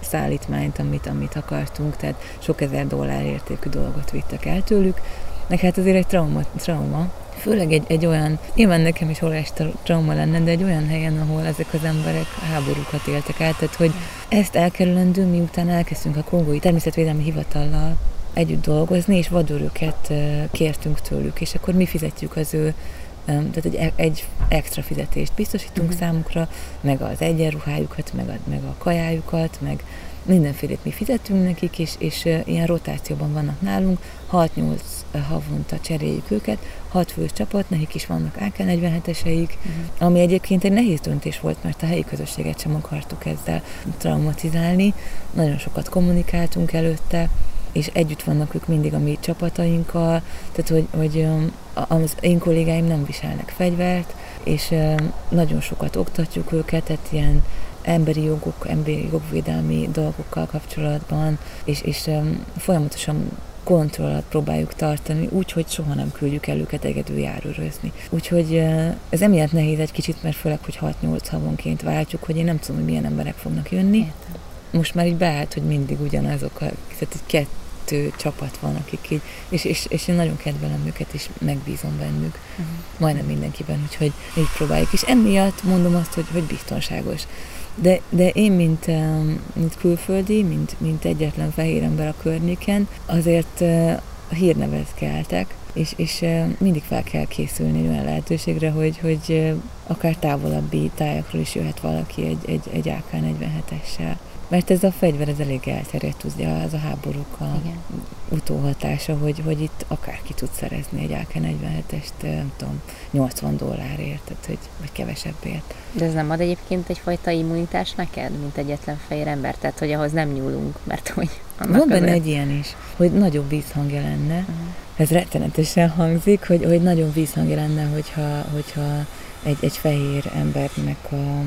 szállítmányt, amit, amit akartunk, tehát sok ezer dollár értékű dolgot vittek el tőlük, meg hát azért egy trauma, trauma. Főleg egy, egy olyan, nyilván nekem is óriási trauma lenne, de egy olyan helyen, ahol ezek az emberek háborúkat éltek át, tehát hogy ezt elkerülendő, miután elkezdtünk a kongói természetvédelmi hivatallal együtt dolgozni, és vadőröket kértünk tőlük, és akkor mi fizetjük az ő tehát egy, e, egy extra fizetést biztosítunk uh-huh. számukra, meg az egyenruhájukat, meg a, meg a kajájukat, meg mindenfélét mi fizetünk nekik, és, és ilyen rotációban vannak nálunk, 6-8 havonta cseréljük őket, 6 fős csapat, nekik is vannak AK-47-eseik, uh-huh. Mhm. ami egyébként egy nehéz döntés volt, mert a helyi közösséget sem akartuk ezzel traumatizálni, nagyon sokat kommunikáltunk előtte, és együtt vannak ők mindig a mi csapatainkkal, tehát hogy, hogy az én kollégáim nem viselnek fegyvert, és nagyon sokat oktatjuk őket, tehát ilyen emberi jogok, emberi jogvédelmi dolgokkal kapcsolatban, és, és folyamatosan kontrollat próbáljuk tartani, úgy, hogy soha nem küldjük el őket egyedül járőrözni. Úgyhogy ez emiatt nehéz egy kicsit, mert főleg, hogy 6-8 havonként váltjuk, hogy én nem tudom, hogy milyen emberek fognak jönni. Értem. Most már így beállt, hogy mindig ugyanazok a, tehát egy kettő csapat van, akik így, és, és, és én nagyon kedvelem őket, és megbízom bennük, uh-huh. majdnem mindenkiben, úgyhogy így próbáljuk. És emiatt mondom azt, hogy, hogy biztonságos. De, de én, mint, mint külföldi, mint, mint egyetlen fehér ember a környéken, azért hírnevet keltek, és, és mindig fel kell készülni olyan lehetőségre, hogy, hogy akár távolabbi tájakról is jöhet valaki egy, egy, egy AK-47-essel. Mert ez a fegyver, ez elég elterjedt, ugye az a háborúk a Igen. utóhatása, hogy, hogy itt akárki tud szerezni egy AK-47-est, nem tudom, 80 dollárért, tehát, hogy, vagy kevesebbért. De ez nem ad egyébként egyfajta immunitás neked, mint egyetlen fehér ember? Tehát, hogy ahhoz nem nyúlunk, mert hogy... Van benne egy ilyen is, hogy nagyobb vízhangja lenne. Uh-huh. Ez rettenetesen hangzik, hogy, hogy nagyon vízhangja lenne, hogyha, hogyha egy, egy fehér embernek a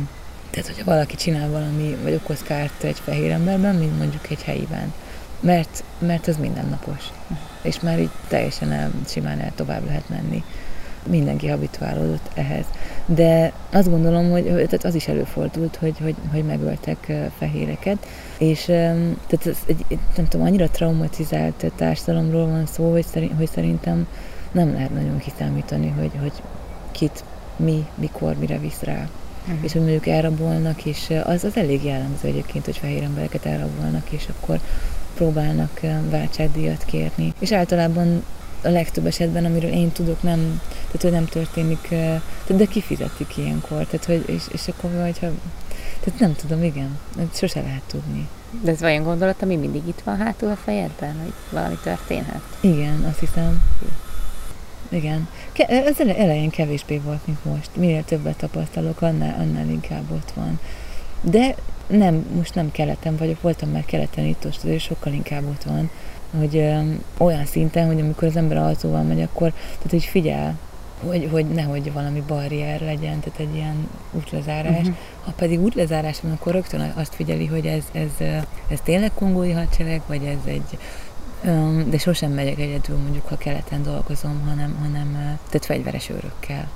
tehát, hogyha valaki csinál valami, vagy okoz kárt egy fehér emberben, mint mondjuk egy helyiben. Mert, mert az mindennapos. És már így teljesen el, simán el tovább lehet menni. Mindenki habituálódott ehhez. De azt gondolom, hogy tehát az is előfordult, hogy, hogy, hogy megöltek fehéreket, és tehát ez egy, nem tudom, annyira traumatizált társadalomról van szó, hogy, hogy szerintem nem lehet nagyon kiszámítani, hogy, hogy kit, mi, mikor, mire visz rá uh-huh. és hogy mondjuk elrabolnak, és az, az elég jellemző egyébként, hogy fehér embereket elrabolnak, és akkor próbálnak váltságdíjat kérni. És általában a legtöbb esetben, amiről én tudok, nem, tehát hogy nem történik, de kifizetik ilyenkor, tehát hogy, és, és akkor vagy, ha, tehát nem tudom, igen, sose lehet tudni. De ez vajon gondolat, ami mindig itt van hátul a fejedben, hogy valami történhet? Igen, azt hiszem. Igen. Az elején kevésbé volt, mint most. Minél többet tapasztalok, annál, annál inkább ott van. De nem, most nem keleten vagyok, voltam már keleten itt, most azért sokkal inkább ott van, hogy ö, olyan szinten, hogy amikor az ember autóval megy, akkor, tehát hogy figyel, hogy, hogy nehogy valami barrier legyen, tehát egy ilyen útlezárás. Uh-huh. Ha pedig útlezárás van, akkor rögtön azt figyeli, hogy ez, ez, ez tényleg kongói hadsereg, vagy ez egy de sosem megyek egyedül, mondjuk, ha keleten dolgozom, hanem, hanem tehát fegyveres őrökkel.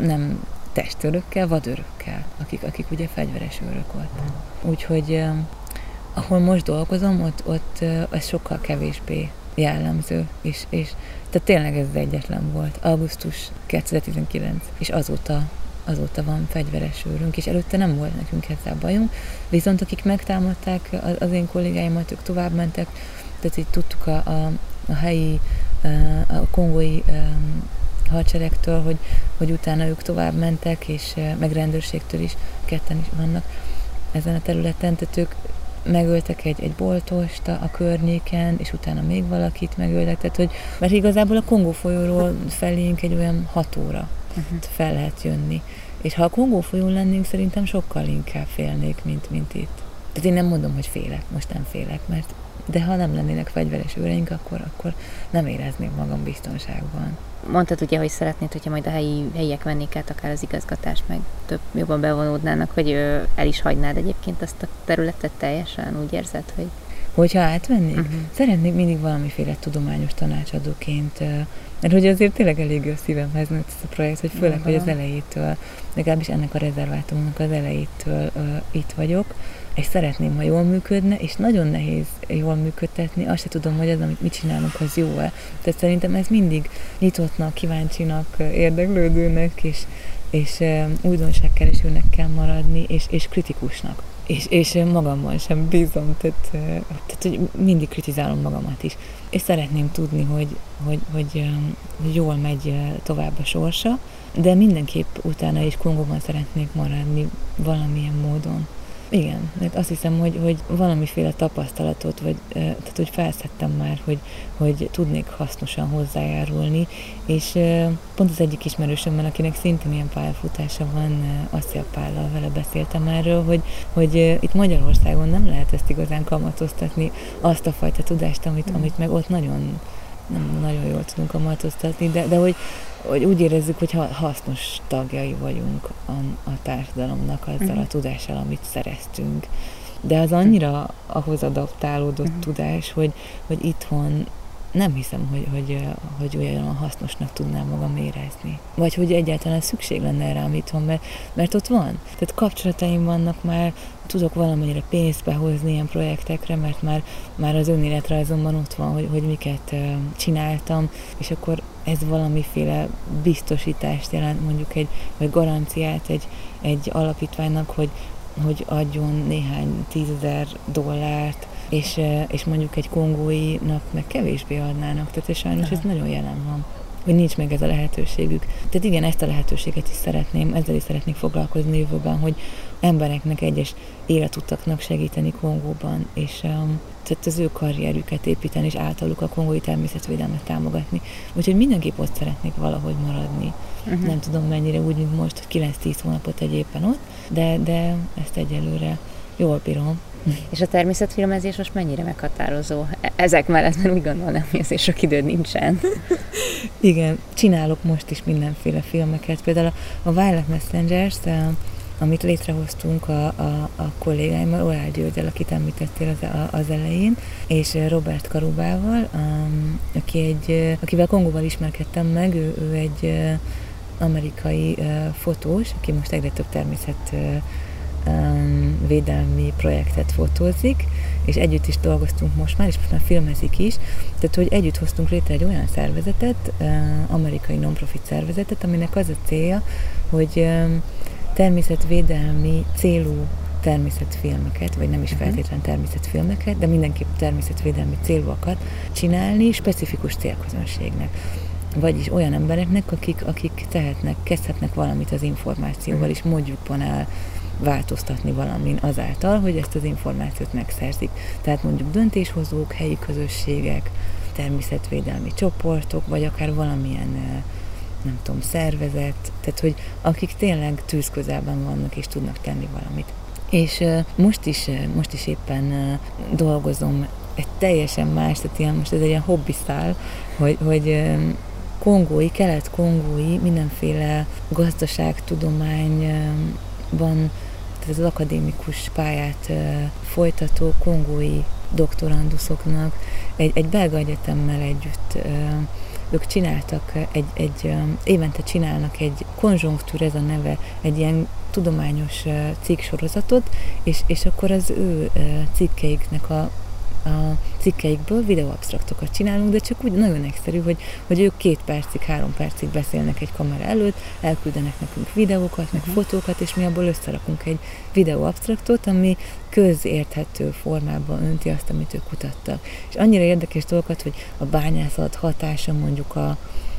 Nem testőrökkel, vadőrökkel, akik, akik ugye fegyveres őrök volt. Úgyhogy ahol most dolgozom, ott, ott ez sokkal kevésbé jellemző, és, és tehát tényleg ez az egyetlen volt. Augusztus 2019, és azóta azóta van fegyveres őrünk, és előtte nem volt nekünk ezzel bajunk, viszont akik megtámadták az én kollégáimat, ők tovább mentek, tehát így tudtuk a, a, a helyi, a kongói hadseregtől, hogy, hogy utána ők tovább mentek, és meg rendőrségtől is, ketten is vannak ezen a területen, tehát ők megöltek egy, egy boltost a, a környéken, és utána még valakit megöltek, tehát hogy, mert igazából a Kongó folyóról felénk egy olyan hat óra uh-huh. fel lehet jönni. És ha a Kongó folyón lennénk, szerintem sokkal inkább félnék, mint, mint itt. Tehát én nem mondom, hogy félek, most nem félek, mert de ha nem lennének fegyveres őreink, akkor, akkor nem érezném magam biztonságban. Mondtad ugye, hogy szeretnéd, hogyha majd a helyi, helyiek vennék át akár az igazgatást, meg több jobban bevonódnának, hogy el is hagynád egyébként azt a területet teljesen, úgy érzed, hogy... Hogyha átvennék? Uh-huh. Szeretnék mindig valamiféle tudományos tanácsadóként, mert hogy azért tényleg elég a szívemhez nőtt ez a projekt, hogy főleg, uh-huh. hogy az elejétől, legalábbis ennek a rezervátumnak az elejétől uh, itt vagyok, és szeretném, ha jól működne, és nagyon nehéz jól működtetni, azt se tudom, hogy az, amit mit csinálunk, az jó-e. Tehát szerintem ez mindig nyitottnak, kíváncsinak, érdeklődőnek, és, és újdonságkeresőnek kell maradni, és, és kritikusnak. És, és magamban sem bízom, tehát, tehát hogy mindig kritizálom magamat is. És szeretném tudni, hogy, hogy, hogy, hogy jól megy tovább a sorsa, de mindenképp utána is Kongóban szeretnék maradni valamilyen módon. Igen, mert azt hiszem, hogy, hogy valamiféle tapasztalatot, vagy, tehát hogy felszedtem már, hogy, hogy tudnék hasznosan hozzájárulni, és pont az egyik ismerősömmel, akinek szintén ilyen pályafutása van, Aszia Pállal vele beszéltem erről, hogy, hogy itt Magyarországon nem lehet ezt igazán kamatoztatni, azt a fajta tudást, amit, amit meg ott nagyon nem nagyon jól tudunk kamatoztatni, de, de hogy, hogy úgy érezzük, hogy hasznos tagjai vagyunk a, a társadalomnak azzal uh-huh. a tudással, amit szereztünk. De az annyira ahhoz adaptálódott uh-huh. tudás, hogy, hogy itthon nem hiszem, hogy, hogy, hogy olyan hasznosnak tudnám magam érezni. Vagy hogy egyáltalán szükség lenne erre, amit van, mert, mert ott van. Tehát kapcsolataim vannak már, tudok valamennyire pénzt behozni ilyen projektekre, mert már, már az önéletrajzomban ott van, hogy, hogy miket csináltam, és akkor ez valamiféle biztosítást jelent, mondjuk egy, vagy garanciát egy, egy alapítványnak, hogy, hogy adjon néhány tízezer dollárt, és, és mondjuk egy kongóinak meg kevésbé adnának. Tehát ez sajnos ez nagyon jelen van hogy nincs meg ez a lehetőségük. Tehát igen, ezt a lehetőséget is szeretném, ezzel is szeretnék foglalkozni jövőben, hogy embereknek egyes életutaknak segíteni Kongóban, és um, tehát az ő karrierüket építeni, és általuk a kongói természetvédelmet támogatni. Úgyhogy mindenképp ott szeretnék valahogy maradni. Uh-huh. Nem tudom mennyire úgy, mint most, hogy 9-10 hónapot egy éppen ott, de, de ezt egyelőre jól bírom. És a természetfilmezés most mennyire meghatározó? E- ezek mellett, mert úgy gondolom, hogy azért sok időd nincsen. Igen, csinálok most is mindenféle filmeket. Például a Violet Messengers, amit létrehoztunk a, a, a kollégáimmal, Orál Györgyel, akit említettél az, az elején, és Robert Karubával, um, aki egy, akivel Kongóval ismerkedtem meg, ő, ő egy amerikai uh, fotós, aki most egyre több természet um, védelmi projektet fotózik, és együtt is dolgoztunk most már, és most már filmezik is, tehát hogy együtt hoztunk létre egy olyan szervezetet, uh, amerikai non-profit szervezetet, aminek az a célja, hogy um, természetvédelmi célú természetfilmeket, vagy nem is mhm. feltétlen természetfilmeket, de mindenképp természetvédelmi célúakat csinálni specifikus célközönségnek. Vagyis olyan embereknek, akik, akik tehetnek, kezdhetnek valamit az információval, és mondjukban el változtatni valamin azáltal, hogy ezt az információt megszerzik. Tehát mondjuk döntéshozók, helyi közösségek, természetvédelmi csoportok, vagy akár valamilyen nem tudom, szervezet, tehát hogy akik tényleg tűz közelben vannak és tudnak tenni valamit. És most is, most is éppen dolgozom egy teljesen más, tehát ilyen, most ez egy ilyen hobbiszál, hogy, hogy kongói, kelet-kongói, mindenféle gazdaságtudományban, tehát az akadémikus pályát folytató kongói doktoranduszoknak egy, egy belga egyetemmel együtt ők csináltak egy, egy évente csinálnak egy konjunktúr, ez a neve, egy ilyen tudományos cikksorozatot, és, és akkor az ő cikkeiknek a a cikkeikből videóabstraktokat csinálunk, de csak úgy nagyon egyszerű, hogy, hogy ők két percig, három percig beszélnek egy kamera előtt, elküldenek nekünk videókat, meg uh-huh. fotókat, és mi abból összerakunk egy videóabstraktot, ami közérthető formában önti azt, amit ők kutattak. És annyira érdekes dolgokat, hogy a bányászat hatása mondjuk a,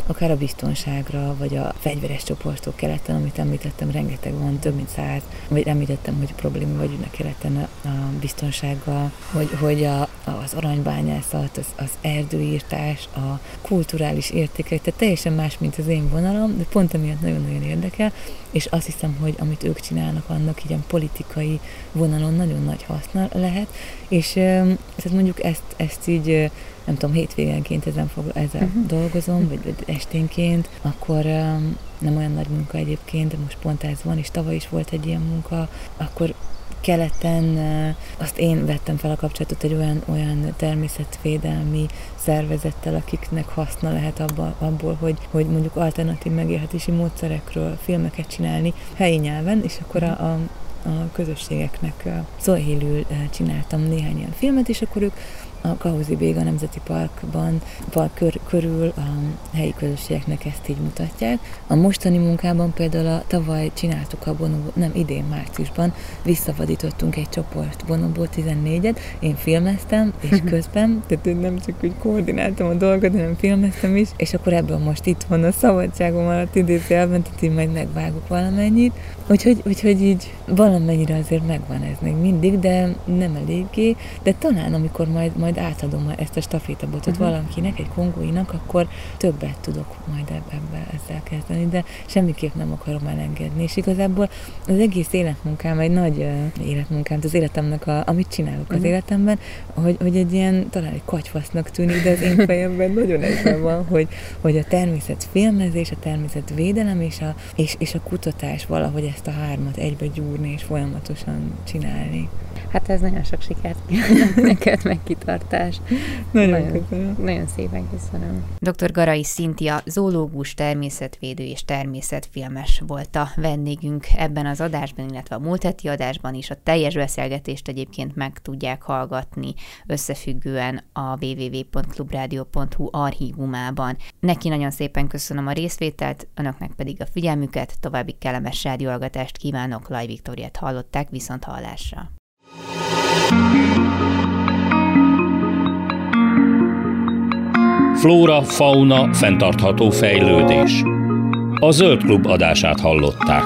akár a biztonságra, vagy a fegyveres csoportok keleten, amit említettem, rengeteg van, több mint száz, vagy említettem, hogy probléma vagy a keleten a biztonsággal, hogy, hogy a, az aranybányászat, az, az erdőírtás, a kulturális értékek, tehát teljesen más, mint az én vonalam, de pont emiatt nagyon-nagyon érdekel, és azt hiszem, hogy amit ők csinálnak, annak ilyen politikai vonalon nagyon nagy haszna lehet, és tehát mondjuk ezt, ezt így nem tudom, hétvégenként ezen fog, ezzel uh-huh. dolgozom, vagy, vagy esténként, akkor nem olyan nagy munka egyébként, de most pont ez van, és tavaly is volt egy ilyen munka, akkor keleten azt én vettem fel a kapcsolatot egy olyan, olyan természetvédelmi szervezettel, akiknek haszna lehet abba, abból, hogy, hogy mondjuk alternatív megélhetési módszerekről filmeket csinálni helyi nyelven, és akkor a, a a közösségeknek szóhélül csináltam néhány ilyen filmet, és akkor ők a Kauzi Béga Nemzeti Parkban, park kör, körül a helyi közösségeknek ezt így mutatják. A mostani munkában például a tavaly csináltuk a bonobó, nem idén márciusban, visszavadítottunk egy csoport bonobó 14-et, én filmeztem, és közben, tehát nem csak úgy koordináltam a dolgot, hanem filmeztem is, és akkor ebből most itt van a szabadságom alatt idézőjelben, tehát én majd megvágok valamennyit. Úgyhogy, úgyhogy így valamennyire azért megvan ez még mindig, de nem eléggé, de talán amikor majd, majd átadom ezt a stafétabotot uh-huh. valakinek, egy kongóinak, akkor többet tudok majd ebbe, ezzel kezdeni, de semmiképp nem akarom elengedni. És igazából az egész életmunkám egy nagy uh, életmunkám, az életemnek, a, amit csinálok uh-huh. az mhm. életemben, hogy, hogy egy ilyen, talán egy katyfasznak tűnik, de az én fejemben nagyon egyben van, hogy, hogy a természet filmezés, a természet védelem és a, és, és a kutatás valahogy ezt a hármat egybe gyúrni és folyamatosan csinálni. Hát ez nagyon sok sikert neked meg tartás. Nagyon, Nagyon- köszönöm. Nagyon szépen köszönöm. Dr. Garai Szintia, zoológus, természetvédő és természetfilmes volt a vendégünk ebben az adásban, illetve a múlt heti adásban is. A teljes beszélgetést egyébként meg tudják hallgatni összefüggően a www.clubradio.hu archívumában. Neki nagyon szépen köszönöm a részvételt, önöknek pedig a figyelmüket, további kellemes rádióhallgatást kívánok, Laj Viktoriát hallották, viszont hallásra. Flóra, fauna, fenntartható fejlődés. A Zöld Klub adását hallották.